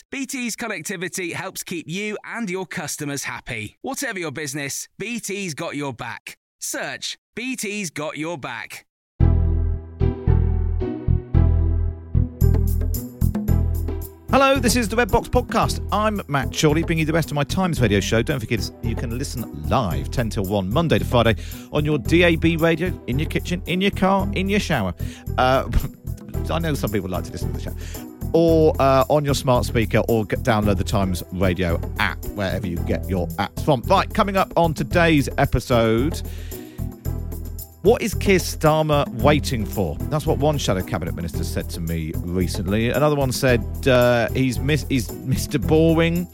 BT's connectivity helps keep you and your customers happy. Whatever your business, BT's got your back. Search BT's got your back. Hello, this is the Red Box Podcast. I'm Matt Chorley, bringing you the best of my Times radio show. Don't forget, you can listen live 10 till 1, Monday to Friday, on your DAB radio, in your kitchen, in your car, in your shower. Uh, I know some people like to listen to the show. Or uh, on your smart speaker, or get, download the Times Radio app, wherever you get your apps from. Right, coming up on today's episode. What is Keir Starmer waiting for? That's what one shadow cabinet minister said to me recently. Another one said uh, he's mis- he's Mr. Boring.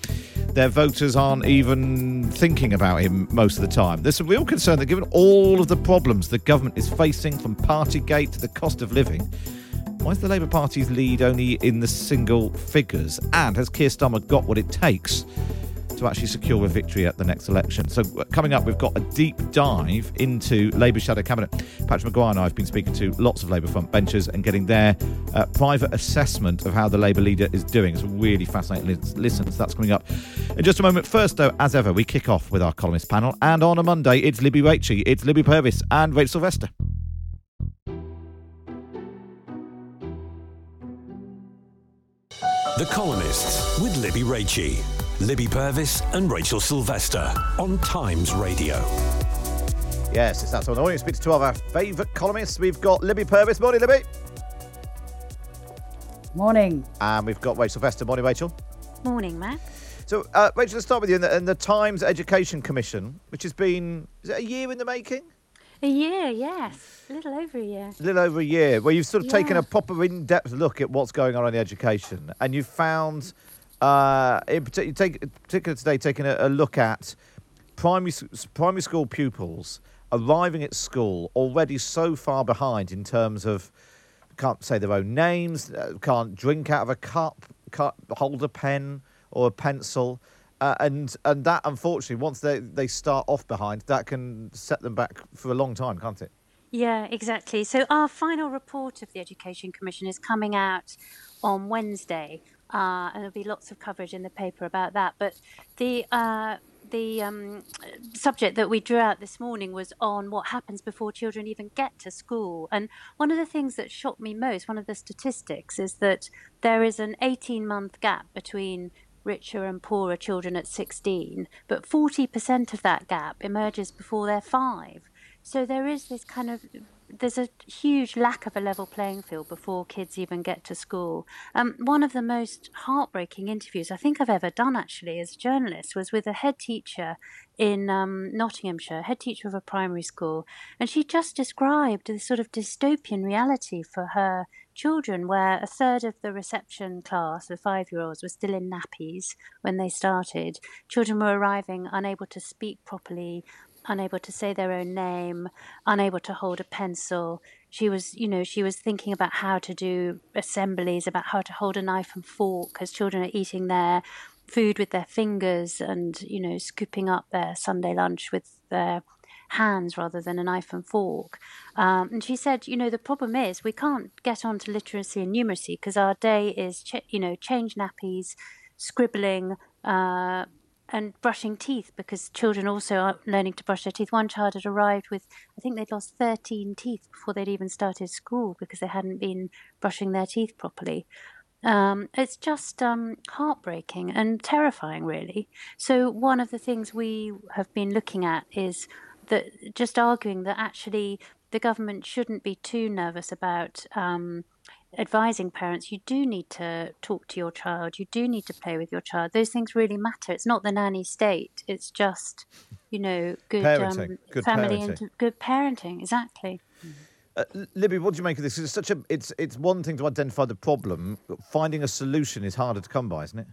Their voters aren't even thinking about him most of the time. There's a real concern that given all of the problems the government is facing, from Partygate to the cost of living, why is the Labour Party's lead only in the single figures? And has Keir Starmer got what it takes to actually secure a victory at the next election. So, uh, coming up, we've got a deep dive into Labour shadow cabinet. Patrick Maguire and I have been speaking to lots of Labour front benchers and getting their uh, private assessment of how the Labour leader is doing. It's really fascinating listen. So, that's coming up in just a moment. First, though, as ever, we kick off with our columnist panel. And on a Monday, it's Libby Rachie, it's Libby Purves, and Rachel Sylvester. The Columnists with Libby Rachie, Libby Purves and Rachel Sylvester on Times Radio. Yes, it's that time of the morning. Speak to two of our favourite columnists. We've got Libby Purves. Morning, Libby. Morning. And we've got Rachel Sylvester. Morning, Rachel. Morning, Matt. So, uh, Rachel, let's start with you. In the, in the Times Education Commission, which has been, is it a year in the making? A year, yes. A little over a year. A little over a year, where you've sort of Yeah. taken a proper in depth look at what's going on in the education. And you've found, uh, in particular, take, particular today, taking a, a look at primary, primary school pupils arriving at school already so far behind in terms of can't say their own names, uh, can't drink out of a cup, can't hold a pen or a pencil. Uh, and and that unfortunately, once they, they start off behind, that can set them back for a long time, can't it? Yeah, exactly. So our final report of the Education Commission is coming out on Wednesday, uh, and there'll be lots of coverage in the paper about that. But the uh, the um, subject that we drew out this morning was on what happens before children even get to school. And one of the things that shocked me most, one of the statistics, is that there is an 18 month gap between richer and poorer children at 16, but 40% of that gap emerges before they're five. So there is this kind of there's a huge lack of a level playing field before kids even get to school. Um, one of the most heartbreaking interviews I think I've ever done, actually, as a journalist, was with a head teacher in um, Nottinghamshire, head teacher of a primary school, and she just described this sort of dystopian reality for her children, where a third of the reception class, the five-year-olds, were still in nappies when they started. Children were arriving unable to speak properly, unable to say their own name, unable to hold a pencil. She was, you know, she was thinking about how to do assemblies, about how to hold a knife and fork because children are eating their food with their fingers and, you know, scooping up their Sunday lunch with their hands rather than a knife and fork. Um, and she said, you know, the problem is we can't get on to literacy and numeracy because our day is, ch- you know, change nappies, scribbling, uh, and brushing teeth because children also are learning to brush their teeth. One child had arrived with, I think they'd lost 13 teeth before they'd even started school because they hadn't been brushing their teeth properly. Um, it's just um, heartbreaking and terrifying, really. So, one of the things we have been looking at is that just arguing that actually the government shouldn't be too nervous about um, advising parents. You do need to talk to your child. You do need to play with your child. Those things really matter. It's not the nanny state. It's just, you know, good, um, good family parenting. and good parenting. Exactly. Uh, Libby, what do you make of this? It's such a it's it's one thing to identify the problem. Finding a solution is harder to come by, isn't it?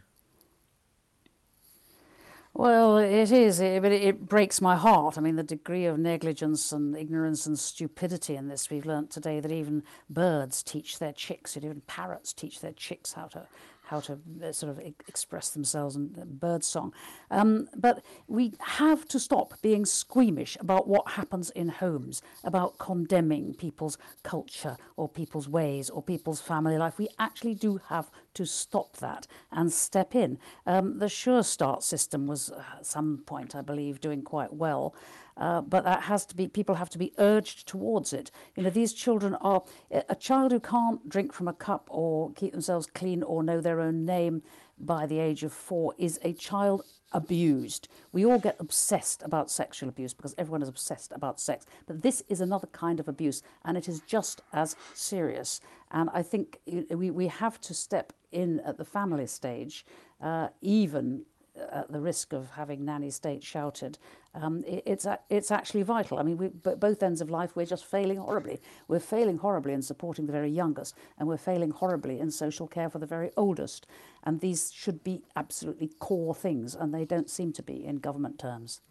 Well, it is, it, but it, it breaks my heart. I mean, the degree of negligence and ignorance and stupidity in this. We've learnt today that even birds teach their chicks, and even parrots teach their chicks how to how to uh, sort of express themselves in bird song. Um, but we have to stop being squeamish about what happens in homes, about condemning people's culture or people's ways or people's family life. We actually do have to stop that and step in. Um, the Sure Start system was uh, at some point, I believe, doing quite well. Uh, but that has to be people have to be urged towards it. You know, these children are a child who can't drink from a cup or keep themselves clean or know their own name by the age of four is a child abused. We all get obsessed about sexual abuse because everyone is obsessed about sex. But this is another kind of abuse and it is just as serious. And I think we, we have to step in at the family stage, uh, even at the risk of having nanny state shouted, um, it, it's it's actually vital. I mean, we, both ends of life, we're just failing horribly. We're failing horribly in supporting the very youngest, and we're failing horribly in social care for the very oldest. And these should be absolutely core things, and they don't seem to be in government terms.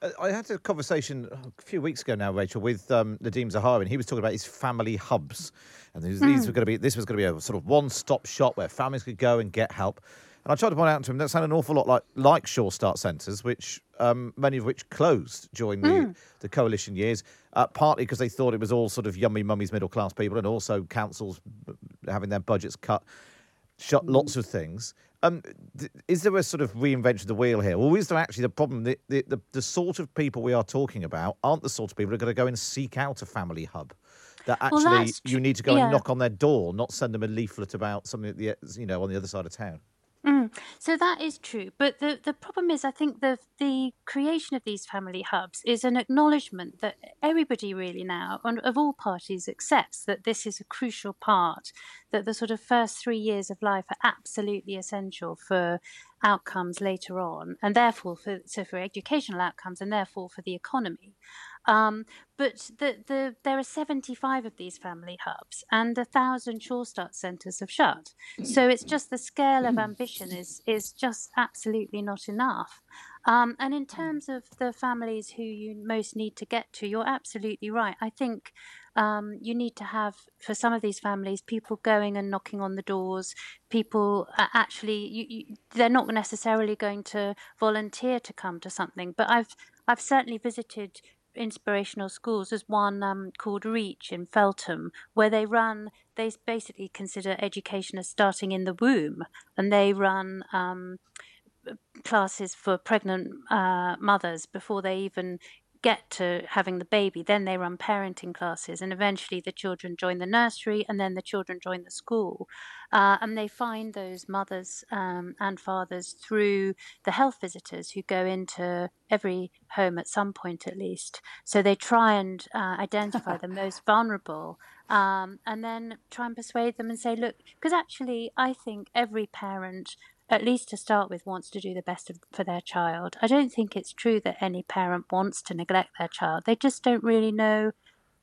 Uh, I had a conversation a few weeks ago now, Rachel, with um, Nadhim Zahawi, and he was talking about his family hubs, and these, mm. these were going to be this was going to be a sort of one-stop shop where families could go and get help. And I tried to point out to him that sounded an awful lot like like Sure Start centres, which um, many of which closed during the, mm. the coalition years, uh, partly because they thought it was all sort of yummy mummies, middle class people, and also councils having their budgets cut, shut mm. lots of things. Um, th- is there a sort of reinvention of the wheel here, or is there actually the problem? that the, the, the sort of people we are talking about aren't the sort of people who are going to go and seek out a family hub that actually well, you need to go yeah. and knock on their door, not send them a leaflet about something at the you know on the other side of town. Mm. So that is true, but the the problem is, I think the the creation of these family hubs is an acknowledgement that everybody really now, of all parties, accepts that this is a crucial part. That the sort of first three years of life are absolutely essential for outcomes later on, and therefore for so for educational outcomes, and therefore for the economy. Um, but the, the, there are 75 of these family hubs, and a thousand Sure Start centres have shut. So it's just the scale of ambition is is just absolutely not enough. Um, and in terms of the families who you most need to get to, you're absolutely right. I think um, you need to have for some of these families people going and knocking on the doors people actually you, you, they're not necessarily going to volunteer to come to something but i've i've certainly visited inspirational schools. There's one um, called Reach in Feltham, where they run, they basically consider education as starting in the womb, and they run um, classes for pregnant uh, mothers before they even get to having the baby. Then they run parenting classes, and eventually the children join the nursery, and then the children join the school. Uh, and they find those mothers um, and fathers through the health visitors who go into every home at some point at least. So they try and uh, identify the most vulnerable. Um, and then try and persuade them and say, look, because actually, I think every parent at least to start with, wants to do the best for their child. I don't think it's true that any parent wants to neglect their child. They just don't really know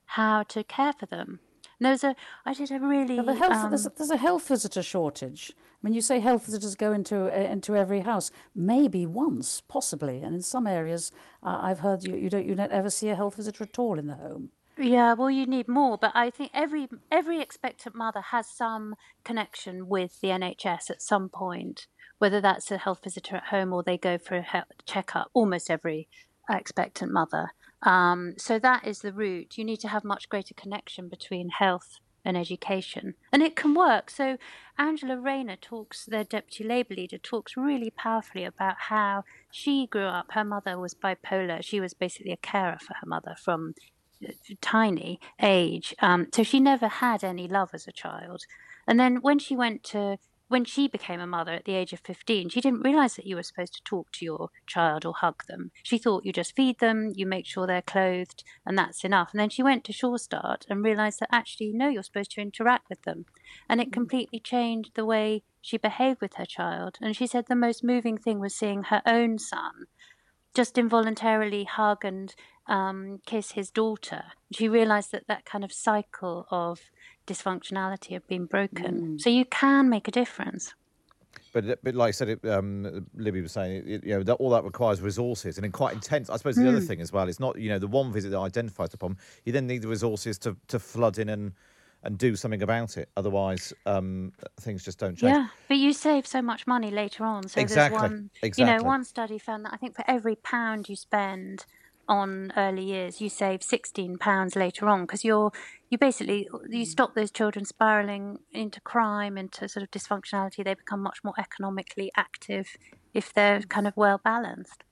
how to care for them. And there's a, I did a really. the health, um, there's, a, there's, a, health visitor shortage. I mean, you say health visitors go into uh, into every house, maybe once, possibly, and in some areas, uh, I've heard you, you don't you don't ever see a health visitor at all in the home. Yeah, well, you need more, but I think every every expectant mother has some connection with the NHS at some point whether that's a health visitor at home or they go for a checkup, almost every expectant mother. Um, so that is the route. You need to have much greater connection between health and education. And it can work. So Angela Rayner talks, the deputy Labour leader, talks really powerfully about how she grew up. Her mother was bipolar. She was basically a carer for her mother from tiny age. Um, so she never had any love as a child. And then when she went to when she became a mother at the age of 15, she didn't realize that you were supposed to talk to your child or hug them. She thought you just feed them, you make sure they're clothed, and that's enough. And then she went to Sure Start and realized that actually, no, you're supposed to interact with them. And it mm. completely changed the way she behaved with her child. And she said the most moving thing was seeing her own son just involuntarily hug and um, kiss his daughter. She realized that that kind of cycle of dysfunctionality had been broken. Mm. So you can make a difference. But, but like I said, it, um, Libby was saying, it, you know, that all that requires resources and in quite intense. I suppose the mm. other thing as well, it's not, you know, the one visit that identifies the problem. You then need the resources to, to flood in and and do something about it. Otherwise, um, things just don't change. Yeah, but you save so much money later on. So exactly. there's one, exactly. you know, one study found that I think for every pound you spend on early years, you save sixteen pounds later on because you're you basically you stop those children spiraling into crime, into sort of dysfunctionality. They become much more economically active if they're kind of well balanced.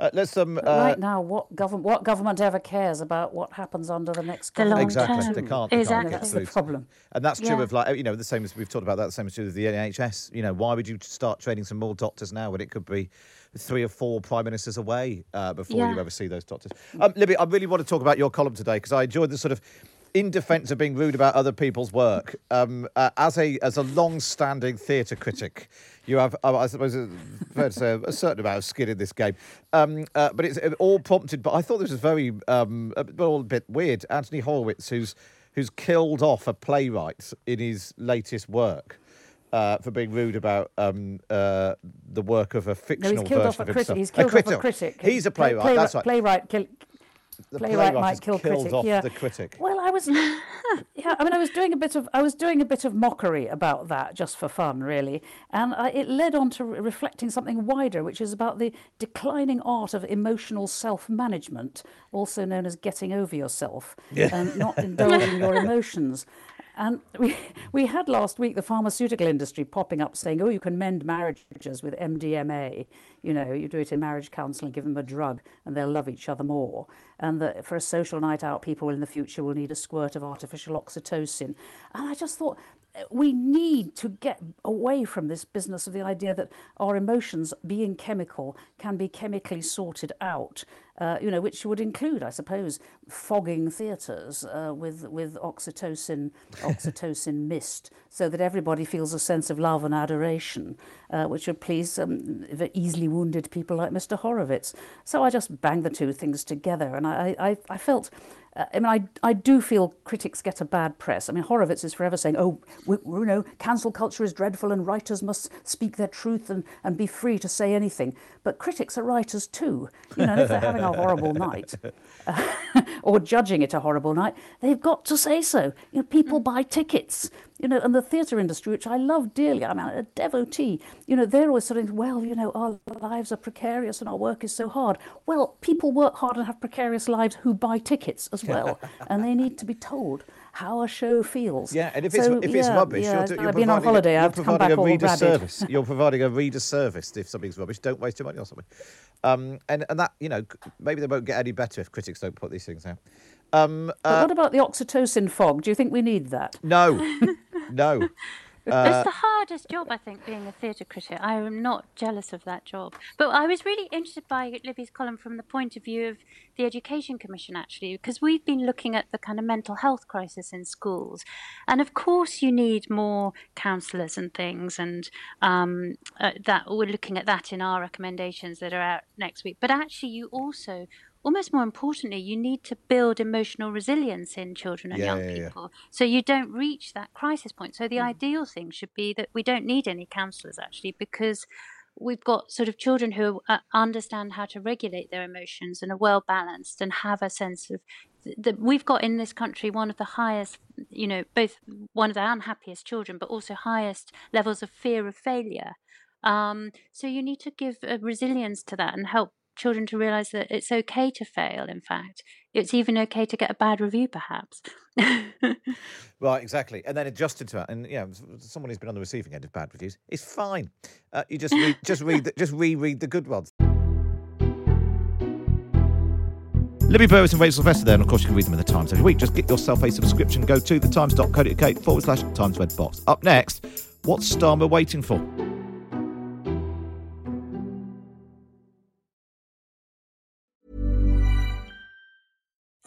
Uh, let's um, uh, right now, what government what government ever cares about what happens under the next the long exactly. Term. They can't. They exactly. Can't that's the problem. And that's true yeah. of like you know the same as we've talked about that. The same as true of the NHS. You know, why would you start training some more doctors now when it could be three or four prime ministers away uh, before yeah. you ever see those doctors? Um, Libby, I really want to talk about your column today because I enjoyed the sort of in defence of being rude about other people's work, um, uh, as a as a long-standing theatre critic, you have, uh, I suppose, uh, fair to say, a certain amount of skin in this game. Um, uh, but it's all prompted. But I thought this was very, um, a, a bit weird. Anthony Horowitz, who's who's killed off a playwright in his latest work. Uh, for being rude about um, uh, the work of a fictional no, he's killed version off a of critic. himself. He's killed a critic. off a critic. He's a playwright. Play, that's right. Playwright kill, the playwright might kill critic. Off yeah. the critic. Well, I was, yeah. I mean, I was doing a bit of, I was doing a bit of mockery about that just for fun, really, and I, it led on to re- reflecting something wider, which is about the declining art of emotional self-management, also known as getting over yourself yeah. and not indulging your emotions. And we, we had last week the pharmaceutical industry popping up saying, oh, you can mend marriages with MDMA. You know, you do it in marriage counselling, give them a drug, and they'll love each other more. And that for a social night out, people in the future will need a squirt of artificial oxytocin. And I just thought, we need to get away from this business of the idea that our emotions, being chemical, can be chemically sorted out. Uh, you know, which would include, I suppose, fogging theatres uh, with with oxytocin oxytocin mist, so that everybody feels a sense of love and adoration, uh, which would please um, easily wounded people like Mr. Horowitz. So I just banged the two things together, and I I, I felt uh, I mean, I, I do feel critics get a bad press. I mean, Horowitz is forever saying, oh, we, you know, cancel culture is dreadful and writers must speak their truth and, and be free to say anything. But critics are writers too. You know, if they're having a horrible night uh, or judging it a horrible night, they've got to say so. You know, people buy tickets you know, and the theatre industry, which I love dearly, I'm a devotee, you know, they're always saying, well, you know, our lives are precarious and our work is so hard. Well, people work hard and have precarious lives who buy tickets as well, and they need to be told how a show feels. Yeah, and if it's if it's yeah, rubbish, yeah, you're, you're I've been on holiday. You're I've come back a reader service. you're providing a reader service if something's rubbish. Don't waste your money on something. Um, and and that you know maybe they won't get any better if critics don't put these things out. Um, uh, what about the oxytocin fog? Do you think we need that? No, no. Uh, it's the hardest job, I think, being a theatre critic. I am not jealous of that job. But I was really interested by Libby's column from the point of view of the Education Commission, actually, because we've been looking at the kind of mental health crisis in schools. And of course, you need more counsellors and things, and um, uh, that we're looking at that in our recommendations that are out next week. But actually, you also almost more importantly, you need to build emotional resilience in children and yeah, young yeah, people so you don't reach that crisis point. So the mm. ideal thing should be that we don't need any counsellors actually because we've got sort of children who uh, understand how to regulate their emotions and are well balanced and have a sense of that we've got in this country one of the highest you know both one of the unhappiest children but also highest levels of fear of failure um, so you need to give a resilience to that and help children to realize that it's okay to fail, in fact. It's even okay to get a bad review, perhaps. right, exactly. And then adjusting to that. And, you know, someone who's been on the receiving end of bad reviews is fine. Uh, you just read, just read, the, just reread the good ones. Libby Purves and Rachel Sylvester there, and of course you can read them in the Times every week. Just get yourself a subscription. Go to thetimes.co.uk forward slash Times Red Box. Up next, what's Starmer waiting for?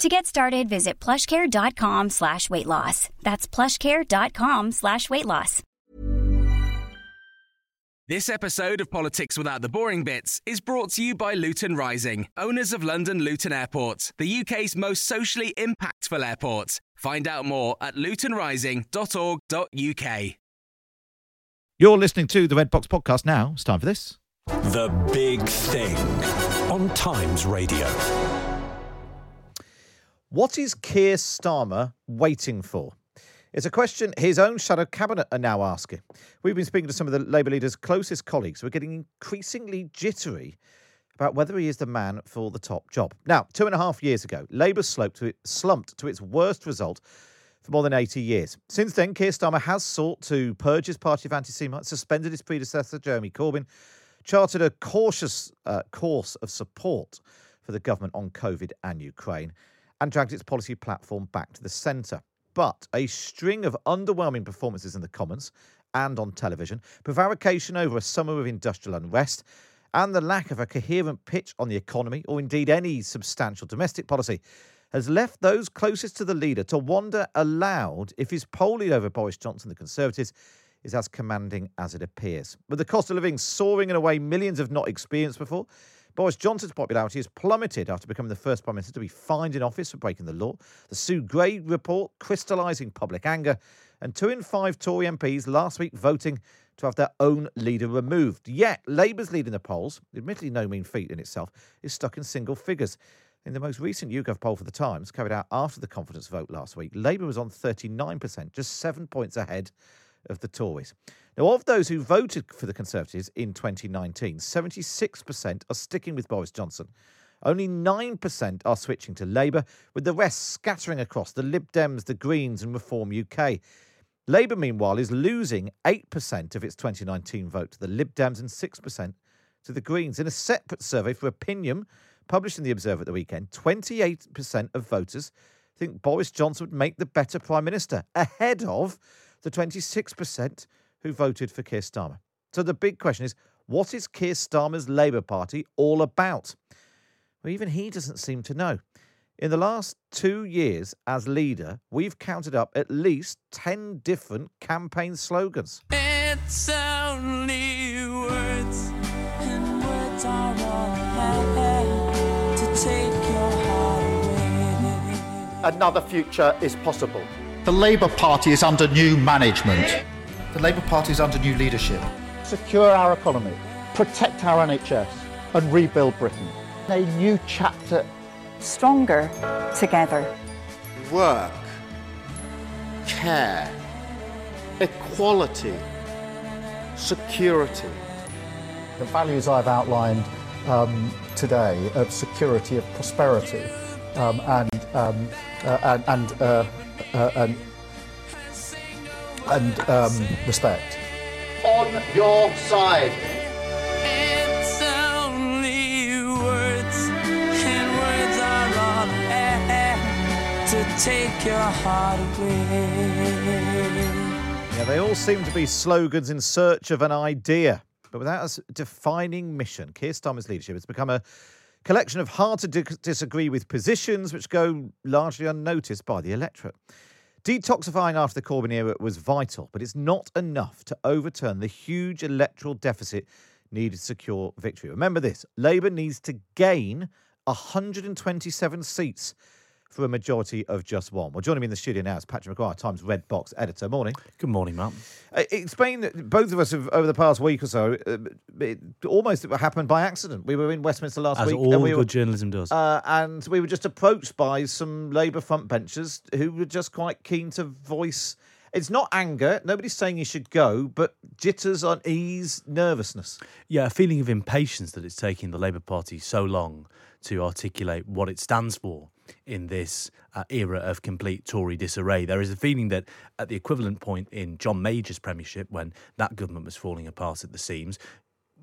To get started, visit plushcare.com slash weight loss. That's plushcare.com slash weight loss. This episode of Politics Without the Boring Bits is brought to you by Luton Rising, owners of London Luton Airport, the UK's most socially impactful airport. Find out more at lutonrising.org.uk. You're listening to the Red Box Podcast now. It's time for this. The Big Thing on Times Radio. What is Keir Starmer waiting for? It's a question his own shadow cabinet are now asking. We've been speaking to some of the Labour leader's closest colleagues We're getting increasingly jittery about whether he is the man for the top job. Now, two and a half years ago, Labour slumped to, it, slumped to its worst result for more than 80 years. Since then, Keir Starmer has sought to purge his party of anti Semites, suspended his predecessor, Jeremy Corbyn, charted a cautious uh, course of support for the government on COVID and Ukraine, and dragged its policy platform back to the centre. But a string of underwhelming performances in the Commons and on television, prevarication over a summer of industrial unrest, and the lack of a coherent pitch on the economy or indeed any substantial domestic policy has left those closest to the leader to wonder aloud if his polling over Boris Johnson, the Conservatives, is as commanding as it appears. With the cost of living soaring in a way millions have not experienced before, Boris Johnson's popularity has plummeted after becoming the first Prime Minister to be fined in office for breaking the law. The Sue Gray report crystallising public anger, and two in five Tory MPs last week voting to have their own leader removed. Yet, Labour's lead in the polls, admittedly no mean feat in itself, is stuck in single figures. In the most recent YouGov poll for the Times, carried out after the confidence vote last week, Labour was on 39%, just seven points ahead of the Tories. Now, of those who voted for the Conservatives in 2019, 76% are sticking with Boris Johnson. Only 9% are switching to Labour, with the rest scattering across the Lib Dems, the Greens, and Reform UK. Labour, meanwhile, is losing 8% of its 2019 vote to the Lib Dems and 6% to the Greens. In a separate survey for Opinium published in The Observer at the weekend, 28% of voters think Boris Johnson would make the better Prime Minister, ahead of the 26% who voted for Keir Starmer. So the big question is what is Keir Starmer's Labour Party all about? Well, even he doesn't seem to know. In the last two years as leader, we've counted up at least 10 different campaign slogans. It's only words, and words are all I to take your heart away. Another future is possible. The Labour Party is under new management. The Labour Party is under new leadership. Secure our economy, protect our NHS, and rebuild Britain. A new chapter. Stronger together. Work, care, equality, security. The values I've outlined um, today of security, of prosperity, um, and, um, uh, and, and, uh, uh, and and um, respect. On your side. It's only words, and words are all to take your heart away. Yeah, they all seem to be slogans in search of an idea, but without a defining mission. Keir Starmer's leadership has become a collection of hard to di- disagree with positions which go largely unnoticed by the electorate. Detoxifying after the Corbyn era was vital, but it's not enough to overturn the huge electoral deficit needed to secure victory. Remember this Labour needs to gain 127 seats for a majority of just one. Well, joining me in the studio now is Patrick Maguire, Times Red Box editor. Morning. Good morning, Matt. Uh, explain that both of us have, over the past week or so, uh, it almost happened by accident. We were in Westminster last As week. all and we good were, journalism does. Uh, and we were just approached by some Labour front benchers who were just quite keen to voice. It's not anger. Nobody's saying you should go, but jitters, unease, nervousness. Yeah, a feeling of impatience that it's taking the Labour Party so long to articulate what it stands for in this uh, era of complete Tory disarray. There is a feeling that at the equivalent point in John Major's premiership, when that government was falling apart at the seams,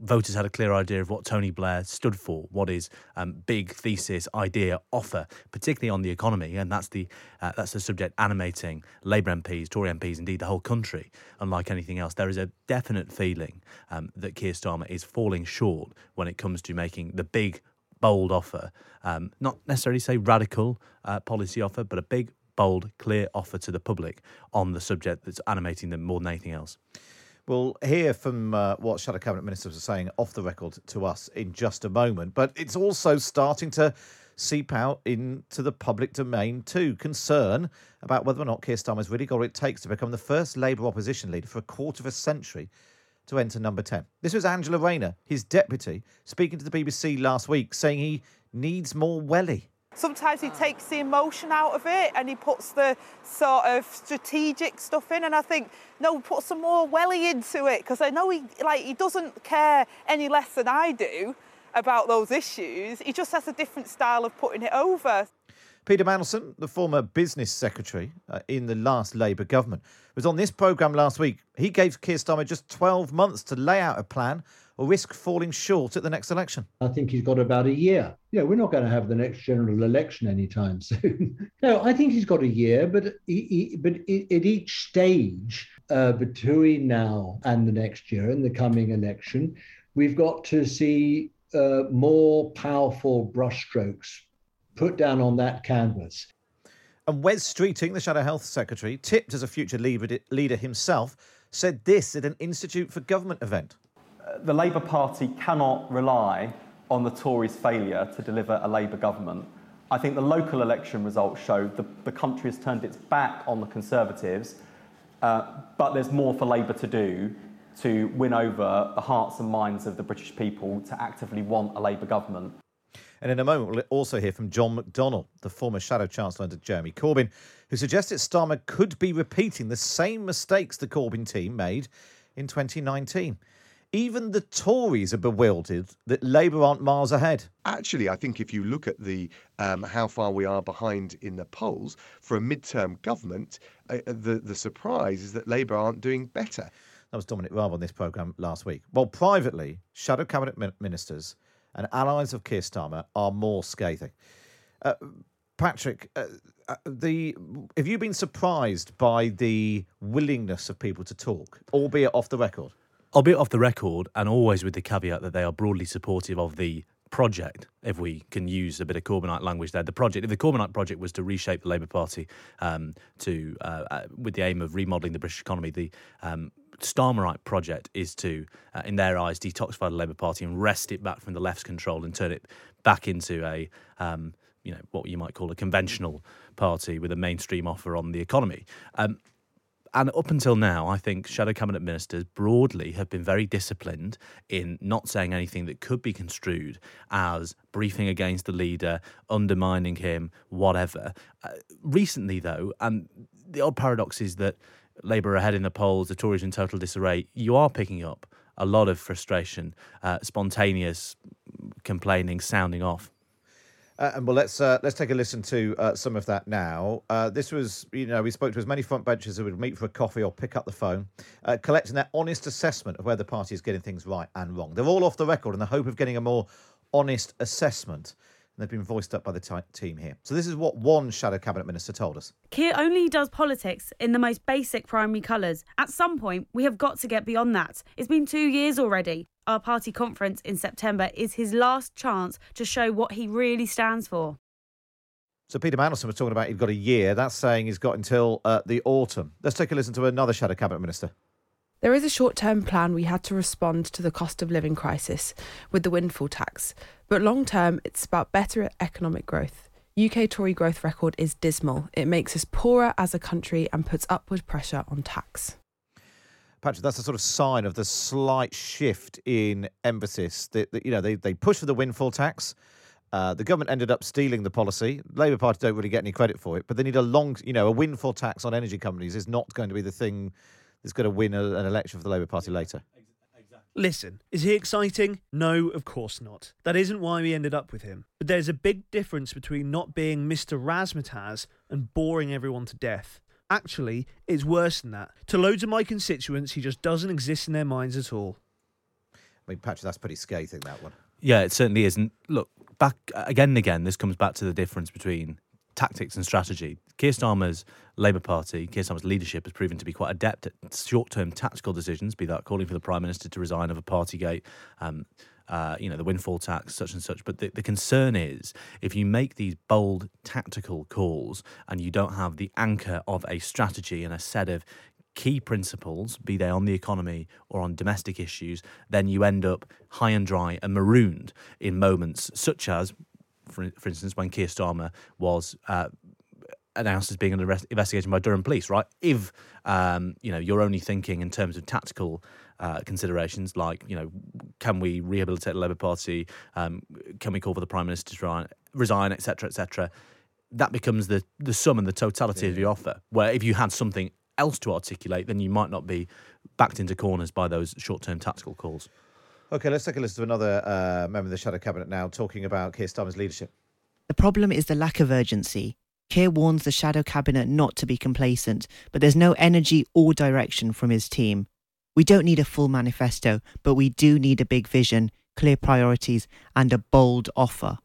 voters had a clear idea of what Tony Blair stood for, what his um, big thesis, idea, offer, particularly on the economy, and that's the uh, that's the subject animating Labour MPs, Tory MPs, indeed the whole country. Unlike anything else, there is a definite feeling um, that Keir Starmer is falling short when it comes to making the big, bold offer. Um, not necessarily say radical uh, policy offer, but a big, bold, clear offer to the public on the subject that's animating them more than anything else. We'll hear from uh, what Shadow Cabinet Ministers are saying off the record to us in just a moment, but it's also starting to seep out into the public domain too. Concern about whether or not Keir Starmer's really got what it takes to become the first Labour opposition leader for a quarter of a century to enter number 10. This was Angela Rayner, his deputy, speaking to the BBC last week, saying he needs more welly. Sometimes he takes the emotion out of it and he puts the sort of strategic stuff in. And I think, no, put some more welly into it because I know he like he doesn't care any less than I do about those issues. He just has a different style of putting it over. Peter Mandelson, the former business secretary uh, in the last Labour government, was on this programme last week. He gave Keir Starmer just 12 months to lay out a plan or risk falling short at the next election. I think he's got about a year. Yeah, we're not going to have the next general election anytime soon. no, I think he's got a year, but he, he, but at each stage uh, between now and the next year and the coming election, we've got to see uh, more powerful brushstrokes put down on that canvas. And Wes Streeting, the Shadow Health Secretary, tipped as a future leader, leader himself, said this at an Institute for Government event. The Labour Party cannot rely on the Tories' failure to deliver a Labour government. I think the local election results show the, the country has turned its back on the Conservatives, uh, but there's more for Labour to do to win over the hearts and minds of the British people to actively want a Labour government. And in a moment, we'll also hear from John McDonnell, the former Shadow Chancellor under Jeremy Corbyn, who suggested Starmer could be repeating the same mistakes the Corbyn team made in 2019. Even the Tories are bewildered that Labour aren't miles ahead. Actually, I think if you look at the um, how far we are behind in the polls for a midterm government, uh, the the surprise is that Labour aren't doing better. That was Dominic Raab on this programme last week. Well, privately, shadow cabinet ministers and allies of Keir Starmer are more scathing. Uh, Patrick, uh, uh, the have you been surprised by the willingness of people to talk, albeit off the record? albeit off the record, and always with the caveat that they are broadly supportive of the project, if we can use a bit of Corbynite language there. The project, if the Corbynite project was to reshape the Labour Party um, to uh, uh, with the aim of remodelling the British economy, the um, Starmerite project is to, uh, in their eyes, detoxify the Labour Party and wrest it back from the left's control and turn it back into a um, you know what you might call a conventional party with a mainstream offer on the economy. Um, and up until now, I think shadow cabinet ministers broadly have been very disciplined in not saying anything that could be construed as briefing against the leader, undermining him, whatever. Uh, recently, though, and the odd paradox is that Labour ahead in the polls, the Tories in total disarray. You are picking up a lot of frustration, uh, spontaneous complaining, sounding off. Uh, and well, let's uh, let's take a listen to uh, some of that now. Uh, this was, you know, we spoke to as many front benchers who would meet for a coffee or pick up the phone, uh, collecting their honest assessment of where the party is getting things right and wrong. They're all off the record in the hope of getting a more honest assessment. They've been voiced up by the t- team here. So this is what one shadow cabinet minister told us. Keir only does politics in the most basic primary colours. At some point, we have got to get beyond that. It's been two years already. Our party conference in September is his last chance to show what he really stands for. So Peter Mandelson was talking about he'd got a year. That's saying he's got until uh, the autumn. Let's take a listen to another shadow cabinet minister. There is a short term plan we had to respond to the cost of living crisis with the windfall tax, but long term, it's about better economic growth. UK Tory growth record is dismal. It makes us poorer as a country and puts upward pressure on tax. Patrick, that's a sort of sign of the slight shift in emphasis. That, that you know, they, they pushed for the windfall tax. Uh, the government ended up stealing the policy. Labour Party don't really get any credit for it, but they need a long, you know, a windfall tax on energy companies is not going to be the thing that's going to win a, an election for the Labour Party later. Listen, is he exciting? No, of course not. That isn't why we ended up with him. But there's a big difference between not being Mr. Razzmatazz and boring everyone to death. Actually, it's worse than that. To loads of my constituents, he just doesn't exist in their minds at all. I mean, Patrick, that's pretty scathing, that one. Yeah, it certainly isn't. look, back uh, again and again, this comes back to the difference between tactics and strategy. Keir Starmer's Labour Party, Keir Starmer's leadership has proven to be quite adept at short-term tactical decisions, be that calling for the Prime Minister to resign over Partygate, um, uh, you know, the windfall tax, such and such. But the, the concern is if you make these bold tactical calls and you don't have the anchor of a strategy and a set of key principles, be they on the economy or on domestic issues, then you end up high and dry and marooned in moments such as, for, for instance, when Keir Starmer was. Uh, announced as being under investigation by Durham Police, right? If um, you know you're only thinking in terms of tactical uh, considerations, like you know, can we rehabilitate the Labour Party? Um, can we call for the Prime Minister to resign, etc., etc. That becomes the the sum and the totality yeah. of the offer. Where if you had something else to articulate, then you might not be backed into corners by those short term tactical calls. Okay, let's take a listen to another uh, member of the Shadow Cabinet now talking about Keir Starmer's leadership. The problem is the lack of urgency. Keir warns the Shadow Cabinet not to be complacent, but there's no energy or direction from his team. We don't need a full manifesto, but we do need a big vision, clear priorities, and a bold offer.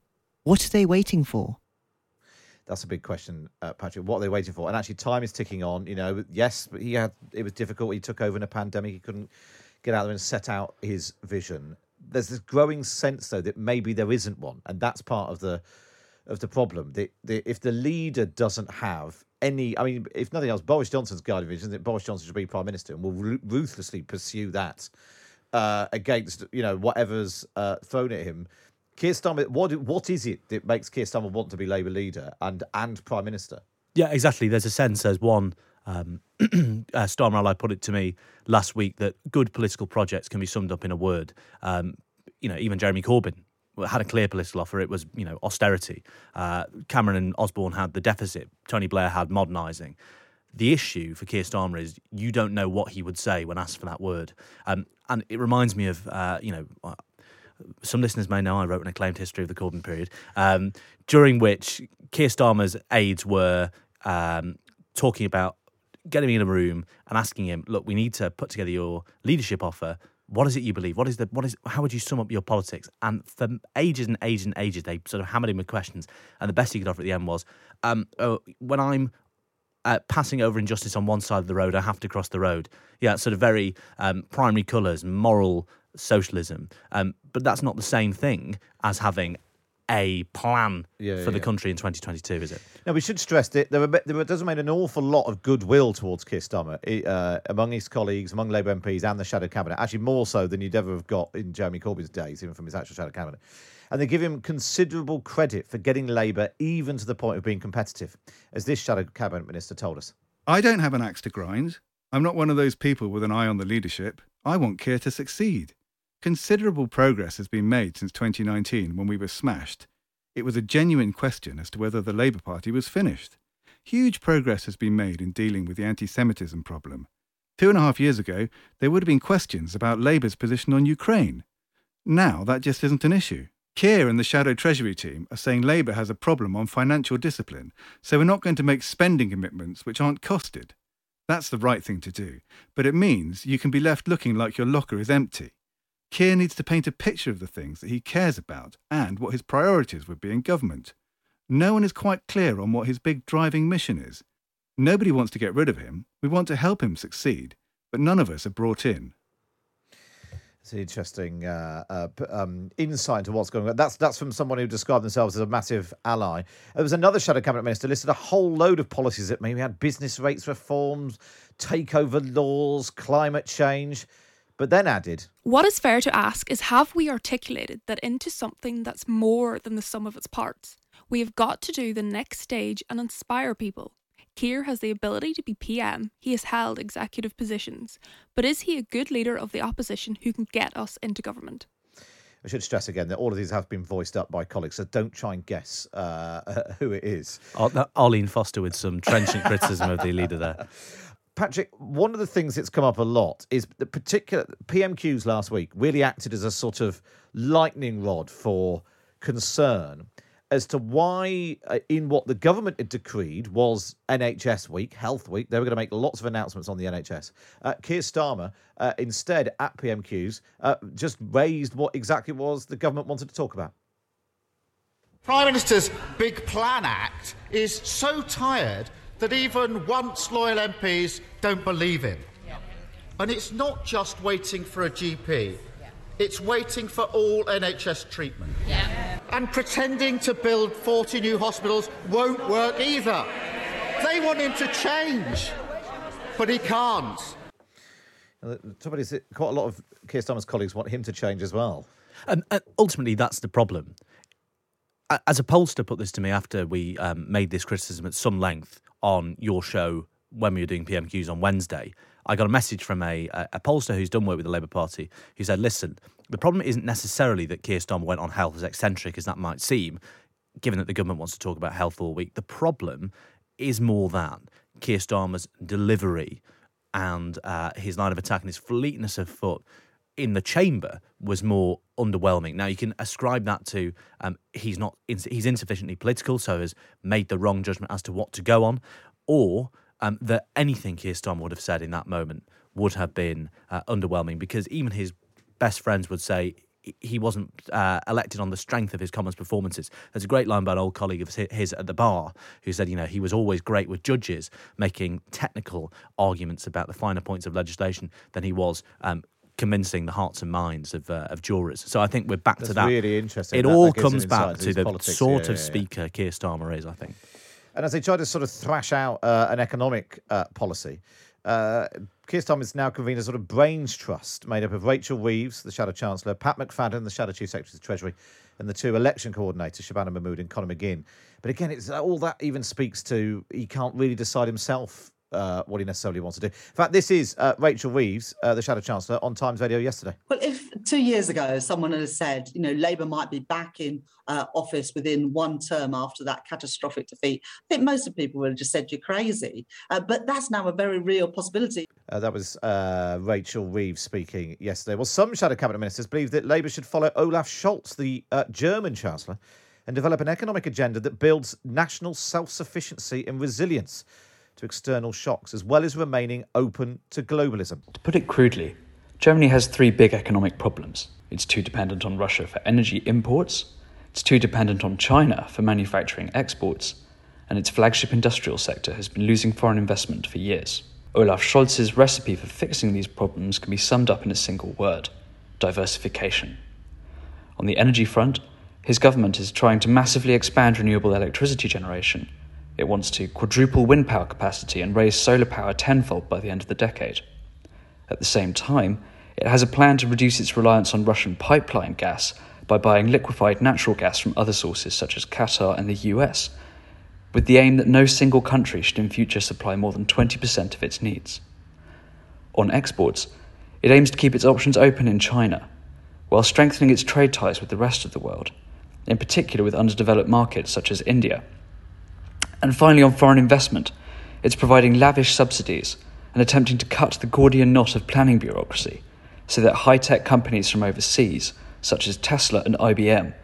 What are they waiting for? That's a big question, uh, Patrick. What are they waiting for? And actually, time is ticking on. You know, yes, but he had it was difficult. He took over in a pandemic. He couldn't get out there and set out his vision. There's this growing sense, though, that maybe there isn't one, and that's part of the of the problem. The, the, if the leader doesn't have any, I mean, if nothing else, Boris Johnson's guiding vision that Boris Johnson should be prime minister and will ruthlessly pursue that uh, against you know whatever's uh, thrown at him. Keir Starmer, what what is it that makes Keir Starmer want to be Labour leader and and prime minister? Yeah, exactly. There's a sense as one. Um, uh, Ally put it to me last week that good political projects can be summed up in a word. Um, you know, even Jeremy Corbyn had a clear political offer. It was, you know, austerity. Uh, Cameron and Osborne had the deficit. Tony Blair had modernising. The issue for Keir Starmer is you don't know what he would say when asked for that word. Um, and it reminds me of, uh, you know, uh, some listeners may know I wrote an acclaimed history of the Corbyn period, um, during which Keir Starmer's aides were um, talking about getting him in a room and asking him, look, we need to put together your leadership offer. What is it you believe? What is the what is how would you sum up your politics? And for ages and ages and ages, they sort of hammered him with questions. And the best he could offer at the end was, um, oh, when I'm uh, passing over injustice on one side of the road, I have to cross the road. Yeah, sort of very um, primary colours, moral socialism. Um, but that's not the same thing as having a plan yeah, for yeah, the country in 2022, is it? No, we should stress that there, were, there does remain an awful lot of goodwill towards Keir Starmer uh, among his colleagues, among Labour MPs and the shadow cabinet, actually more so than you'd ever have got in Jeremy Corbyn's days, even from his actual shadow cabinet. And they give him considerable credit for getting Labour even to the point of being competitive, as this shadow cabinet minister told us. I don't have an axe to grind. I'm not one of those people with an eye on the leadership. I want Keir to succeed. Considerable progress has been made since 2019 when we were smashed. It was a genuine question as to whether the Labour Party was finished. Huge progress has been made in dealing with the anti Semitism problem. Two and a half years ago, there would have been questions about Labour's position on Ukraine. Now, that just isn't an issue. Keir and the Shadow Treasury team are saying Labour has a problem on financial discipline, so we're not going to make spending commitments which aren't costed. That's the right thing to do, but it means you can be left looking like your locker is empty. Keir needs to paint a picture of the things that he cares about and what his priorities would be in government. No one is quite clear on what his big driving mission is. Nobody wants to get rid of him. We want to help him succeed, but none of us are brought in. It's an interesting uh, uh, um, insight into what's going on. That's that's from someone who described themselves as a massive ally. There was another shadow cabinet minister listed a whole load of policies that maybe had business rates reforms, takeover laws, climate change, but then added. What is fair to ask is have we articulated that into something that's more than the sum of its parts? We have got to do the next stage and inspire people. Keir has the ability to be PM, he has held executive positions, but is he a good leader of the opposition who can get us into government? I should stress again that all of these have been voiced up by colleagues, so don't try and guess uh, who it is. Arlene Foster with some trenchant criticism of the leader there. Patrick, one of the things that's come up a lot is the particular PMQs last week really acted as a sort of lightning rod for concern as to why, uh, in what the government had decreed was NHS Week, Health Week, they were going to make lots of announcements on the NHS. Uh, Keir Starmer, uh, instead, at PMQs, uh, just raised what exactly was the government wanted to talk about. Prime Minister's Big Plan Act is so tired that even once loyal MPs don't believe him. And it's not just waiting for a GP. It's waiting for all NHS treatment. Yeah. And pretending to build 40 new hospitals won't work either. They want him to change, but he can't. The trouble is, quite a lot of Keir Starmer's colleagues want him to change as well. And, and ultimately, that's the problem. As a pollster put this to me after we um, made this criticism at some length on your show when we were doing PMQs on Wednesday, I got a message from a, a pollster who's done work with the Labour Party who said, listen, the problem isn't necessarily that Keir Starmer went on health as eccentric as that might seem, given that the government wants to talk about health all week. The problem is more that Keir Starmer's delivery and uh, his line of attack and his fleetness of foot in the chamber was more underwhelming. Now you can ascribe that to um, he's not he's insufficiently political, so has made the wrong judgment as to what to go on, or um, that anything Keir Starmer would have said in that moment would have been uh, underwhelming because even his best friends would say he wasn't uh, elected on the strength of his Commons performances. There's a great line by an old colleague of his at the bar who said, you know, he was always great with judges making technical arguments about the finer points of legislation than he was um, convincing the hearts and minds of uh, of jurors. So I think we're back That's to that. Really interesting. It that, all that comes back to the politics. sort yeah, of yeah, speaker Keir Starmer is, I think. And as they try to sort of thrash out uh, an economic uh, policy, uh, Keir Starmer has now convened a sort of brains trust made up of Rachel Reeves, the Shadow Chancellor, Pat McFadden, the Shadow Chief Secretary of the Treasury, and the two election coordinators, Shabana Mahmood and Conor McGinn. But again, it's all that even speaks to he can't really decide himself uh, what he necessarily wants to do. In fact, this is uh, Rachel Reeves, uh, the Shadow Chancellor, on Times Radio yesterday. Well, if two years ago someone had said, you know, Labour might be back in uh, office within one term after that catastrophic defeat, I think most of people would have just said you're crazy. Uh, but that's now a very real possibility. Uh, that was uh, Rachel Reeves speaking yesterday. Well, some Shadow Cabinet ministers believe that Labour should follow Olaf Scholz, the uh, German Chancellor, and develop an economic agenda that builds national self sufficiency and resilience to external shocks, as well as remaining open to globalism. To put it crudely, Germany has three big economic problems. It's too dependent on Russia for energy imports, it's too dependent on China for manufacturing exports, and its flagship industrial sector has been losing foreign investment for years. Olaf Scholz's recipe for fixing these problems can be summed up in a single word diversification. On the energy front, his government is trying to massively expand renewable electricity generation it wants to quadruple wind power capacity and raise solar power tenfold by the end of the decade. At the same time, it has a plan to reduce its reliance on Russian pipeline gas by buying liquefied natural gas from other sources such as Qatar and the US, with the aim that no single country should in future supply more than 20% of its needs. On exports, it aims to keep its options open in China, while strengthening its trade ties with the rest of the world, in particular with underdeveloped markets such as India. And finally, on foreign investment, it's providing lavish subsidies and attempting to cut the Gordian knot of planning bureaucracy so that high tech companies from overseas, such as Tesla and IBM,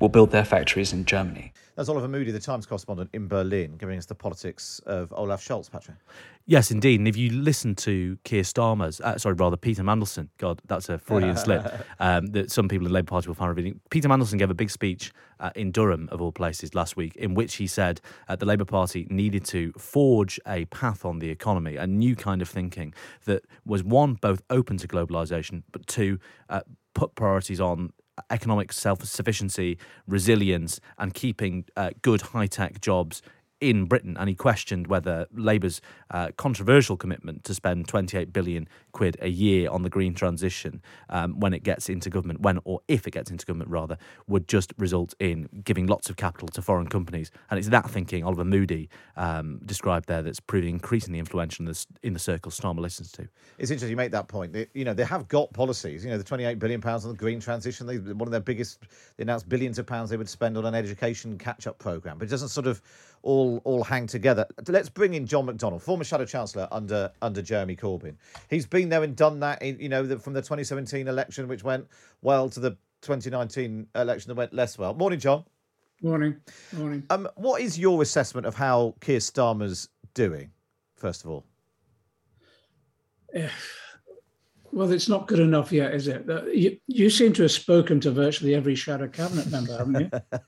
will build their factories in Germany. That's Oliver Moody, the Times correspondent in Berlin, giving us the politics of Olaf Scholz, Patrick. Yes, indeed. And if you listen to Keir Starmer's, uh, sorry, rather Peter Mandelson, God, that's a Freudian slip, um, that some people in the Labour Party will find revealing. Peter Mandelson gave a big speech uh, in Durham, of all places, last week, in which he said uh, the Labour Party needed to forge a path on the economy, a new kind of thinking that was one, both open to globalisation, but two, uh, put priorities on economic self sufficiency, resilience, and keeping uh, good high tech jobs in Britain, and he questioned whether Labour's uh, controversial commitment to spend 28 billion quid a year on the green transition um, when it gets into government, when or if it gets into government rather, would just result in giving lots of capital to foreign companies. And it's that thinking Oliver Moody um, described there that's proving increasingly influential in the, in the circles Starmer listens to. It's interesting you make that point. They, you know, they have got policies. You know, the 28 billion pounds on the green transition. They, one of their biggest. They announced billions of pounds they would spend on an education catch-up program, but it doesn't sort of all all hang together. Let's bring in John McDonnell, former Shadow Chancellor under under Jeremy Corbyn. He's been there and done that. In, you know, the, from the 2017 election, which went well, to the 2019 election that went less well. Morning, John. Morning. Morning. Um, what is your assessment of how Keir Starmer's doing? First of all. Yeah. Well, it's not good enough yet, is it? You, you seem to have spoken to virtually every shadow cabinet member, haven't you?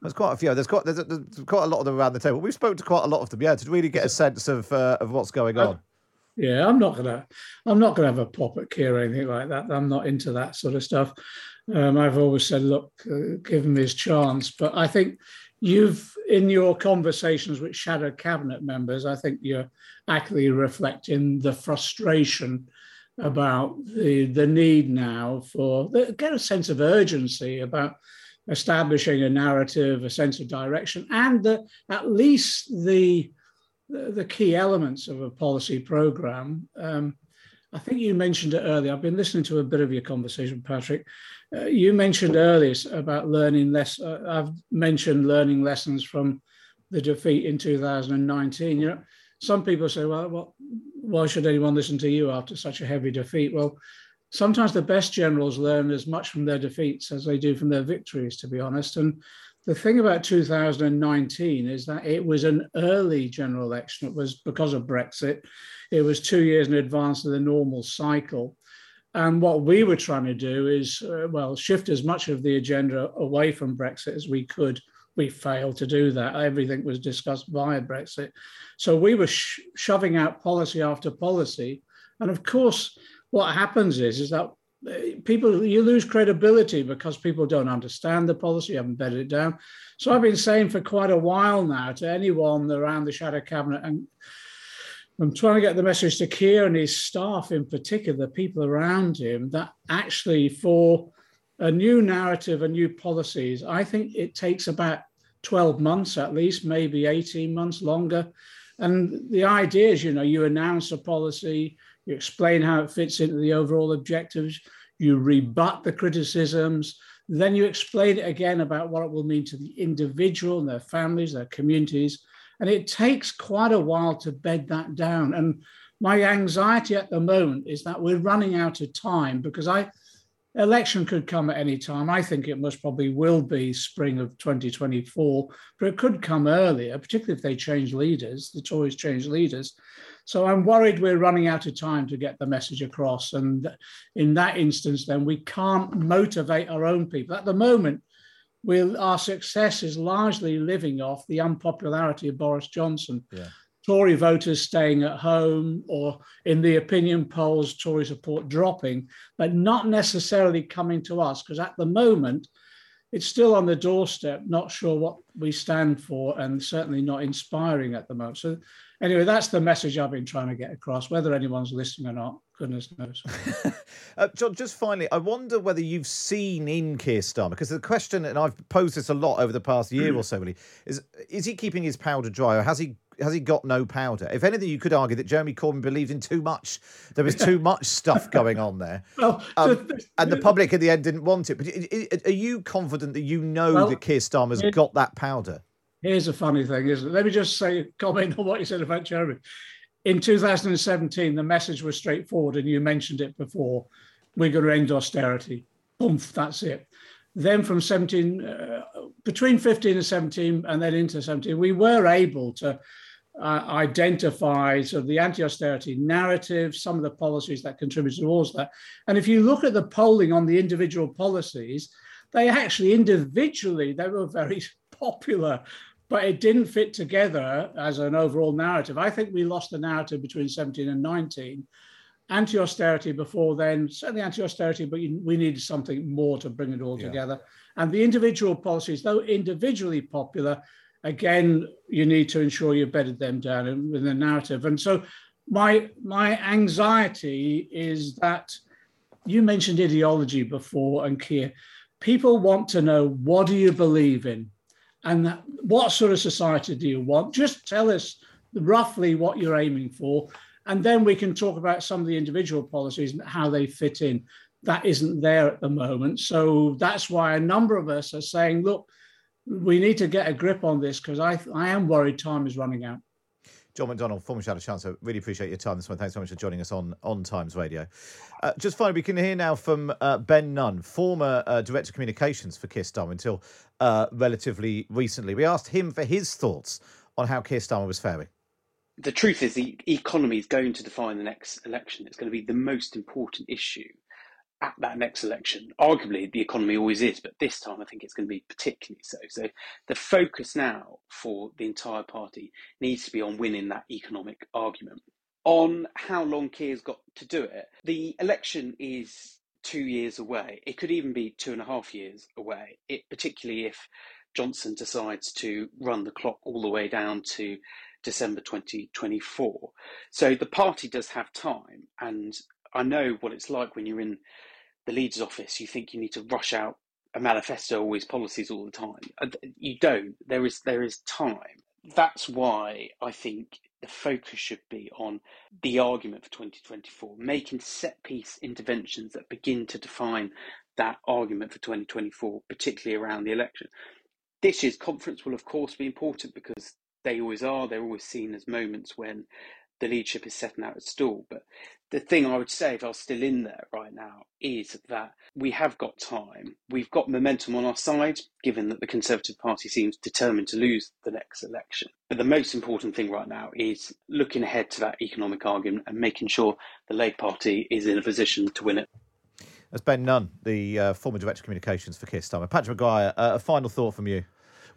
there's quite a few. There's quite there's, there's, quite a lot of them around the table. We've spoken to quite a lot of them, yeah, to really get a sense of uh, of what's going on. Yeah, I'm not gonna I'm not gonna have a pop at Keir or anything like that. I'm not into that sort of stuff. Um, I've always said, look, uh, give him his chance. But I think you've in your conversations with shadow cabinet members, I think you're accurately reflecting the frustration about the the need now for get a sense of urgency about establishing a narrative, a sense of direction, and the, at least the the key elements of a policy program. Um, I think you mentioned it earlier. I've been listening to a bit of your conversation, Patrick. Uh, you mentioned earlier about learning less. Uh, I've mentioned learning lessons from the defeat in 2019. You know, some people say, well, well, why should anyone listen to you after such a heavy defeat? Well, sometimes the best generals learn as much from their defeats as they do from their victories, to be honest. And the thing about 2019 is that it was an early general election. It was because of Brexit. It was two years in advance of the normal cycle. And what we were trying to do is, uh, well, shift as much of the agenda away from Brexit as we could we failed to do that. Everything was discussed via Brexit. So we were sh- shoving out policy after policy. And of course, what happens is, is that people you lose credibility because people don't understand the policy, You haven't bedded it down. So I've been saying for quite a while now to anyone around the shadow cabinet, and I'm trying to get the message to Keir and his staff in particular, the people around him, that actually for a new narrative and new policies, I think it takes about 12 months at least, maybe 18 months longer. And the idea is, you know, you announce a policy, you explain how it fits into the overall objectives, you rebut the criticisms, then you explain it again about what it will mean to the individual and their families, their communities. And it takes quite a while to bed that down. And my anxiety at the moment is that we're running out of time because I, election could come at any time. I think it most probably will be spring of 2024, but it could come earlier, particularly if they change leaders. The Tories change leaders. So I'm worried we're running out of time to get the message across. And in that instance, then we can't motivate our own people. At the moment, we'll, our success is largely living off the unpopularity of Boris Johnson. Yeah. Tory voters staying at home, or in the opinion polls, Tory support dropping, but not necessarily coming to us, because at the moment, it's still on the doorstep, not sure what we stand for, and certainly not inspiring at the moment. So, anyway, that's the message I've been trying to get across. Whether anyone's listening or not, goodness knows. uh, John, just finally, I wonder whether you've seen in Keir Starmer, because the question, and I've posed this a lot over the past year or so, really, is is he keeping his powder dry, or has he has he got no powder? If anything, you could argue that Jeremy Corbyn believed in too much. There was too much stuff going on there, well, um, and the public in the end didn't want it. But are you confident that you know well, that Keir Starmer's it, got that powder? Here's a funny thing, isn't it? Let me just say comment on what you said about Jeremy. In 2017, the message was straightforward, and you mentioned it before. We're going to end austerity. Boom, that's it. then from 17, uh, between 15 and 17, and then into 17, we were able to uh, identify sort of the anti-austerity narrative, some of the policies that contribute towards that. And if you look at the polling on the individual policies, they actually individually they were very popular, but it didn't fit together as an overall narrative. I think we lost the narrative between 17 and 19. Anti-austerity before then, certainly anti-austerity, but we needed something more to bring it all yeah. together. And the individual policies, though individually popular, again, you need to ensure you bedded them down in, in the narrative. And so my my anxiety is that you mentioned ideology before and Keir. People want to know what do you believe in? And what sort of society do you want? Just tell us roughly what you're aiming for. And then we can talk about some of the individual policies and how they fit in. That isn't there at the moment. So that's why a number of us are saying, look, we need to get a grip on this because I, I am worried time is running out. John McDonnell, former Shadow Chancellor, really appreciate your time this morning. Thanks so much for joining us on on Times Radio. Uh, just finally, we can hear now from uh, Ben Nunn, former uh, Director of Communications for Keir Starmer until uh, relatively recently. We asked him for his thoughts on how Keir Starmer was faring. The truth is, the economy is going to define the next election. It's going to be the most important issue at that next election. Arguably, the economy always is, but this time I think it's going to be particularly so. So the focus now for the entire party needs to be on winning that economic argument. On how long Keir's got to do it, the election is two years away. It could even be two and a half years away, it, particularly if Johnson decides to run the clock all the way down to December 2024. So the party does have time, and I know what it's like when you're in the leader's office, you think you need to rush out a manifesto with policies all the time. You don't. There is there is time. That's why I think the focus should be on the argument for 2024, making set piece interventions that begin to define that argument for 2024, particularly around the election. This year's conference will, of course, be important because they always are. They're always seen as moments when the leadership is setting out a stall. But the thing I would say, if I was still in there right now, is that we have got time. We've got momentum on our side, given that the Conservative Party seems determined to lose the next election. But the most important thing right now is looking ahead to that economic argument and making sure the Labour Party is in a position to win it. That's Ben Nunn, the uh, former Director of Communications for Keir Starmer. Patrick Maguire, uh, a final thought from you.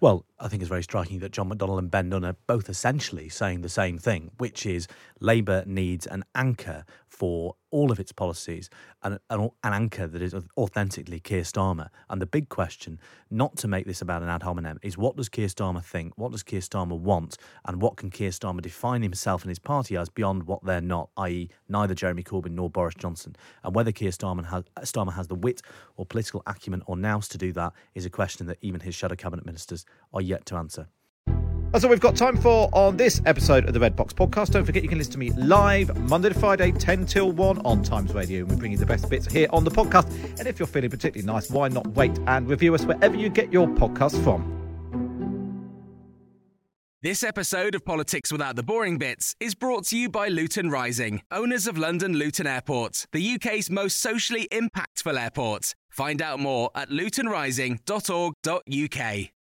Well, I think it's very striking that John McDonnell and Ben Nunn are both essentially saying the same thing, which is Labour needs an anchor for all of its policies and an, an, anchor that is authentically Keir Starmer. And the big question, not to make this about an ad hominem, is what does Keir Starmer think? What does Keir Starmer want? And what can Keir Starmer define himself and his party as beyond what they're not, i.e., neither Jeremy Corbyn nor Boris Johnson? And whether Keir Starmer has, Starmer has the wit or political acumen or nous to do that is a question that even his shadow cabinet ministers are yet to answer. That's all we've got time for on this episode of the Red Box Podcast. Don't forget you can listen to me live Monday to Friday, 10 till 1 on Times Radio. And we bring you the best bits here on the podcast. And if you're feeling particularly nice, why not wait and review us wherever you get your podcast from? This episode of Politics Without the Boring Bits is brought to you by Luton Rising, owners of London Luton Airport, the UK's most socially impactful airport. Find out more at lutonrising.org.uk.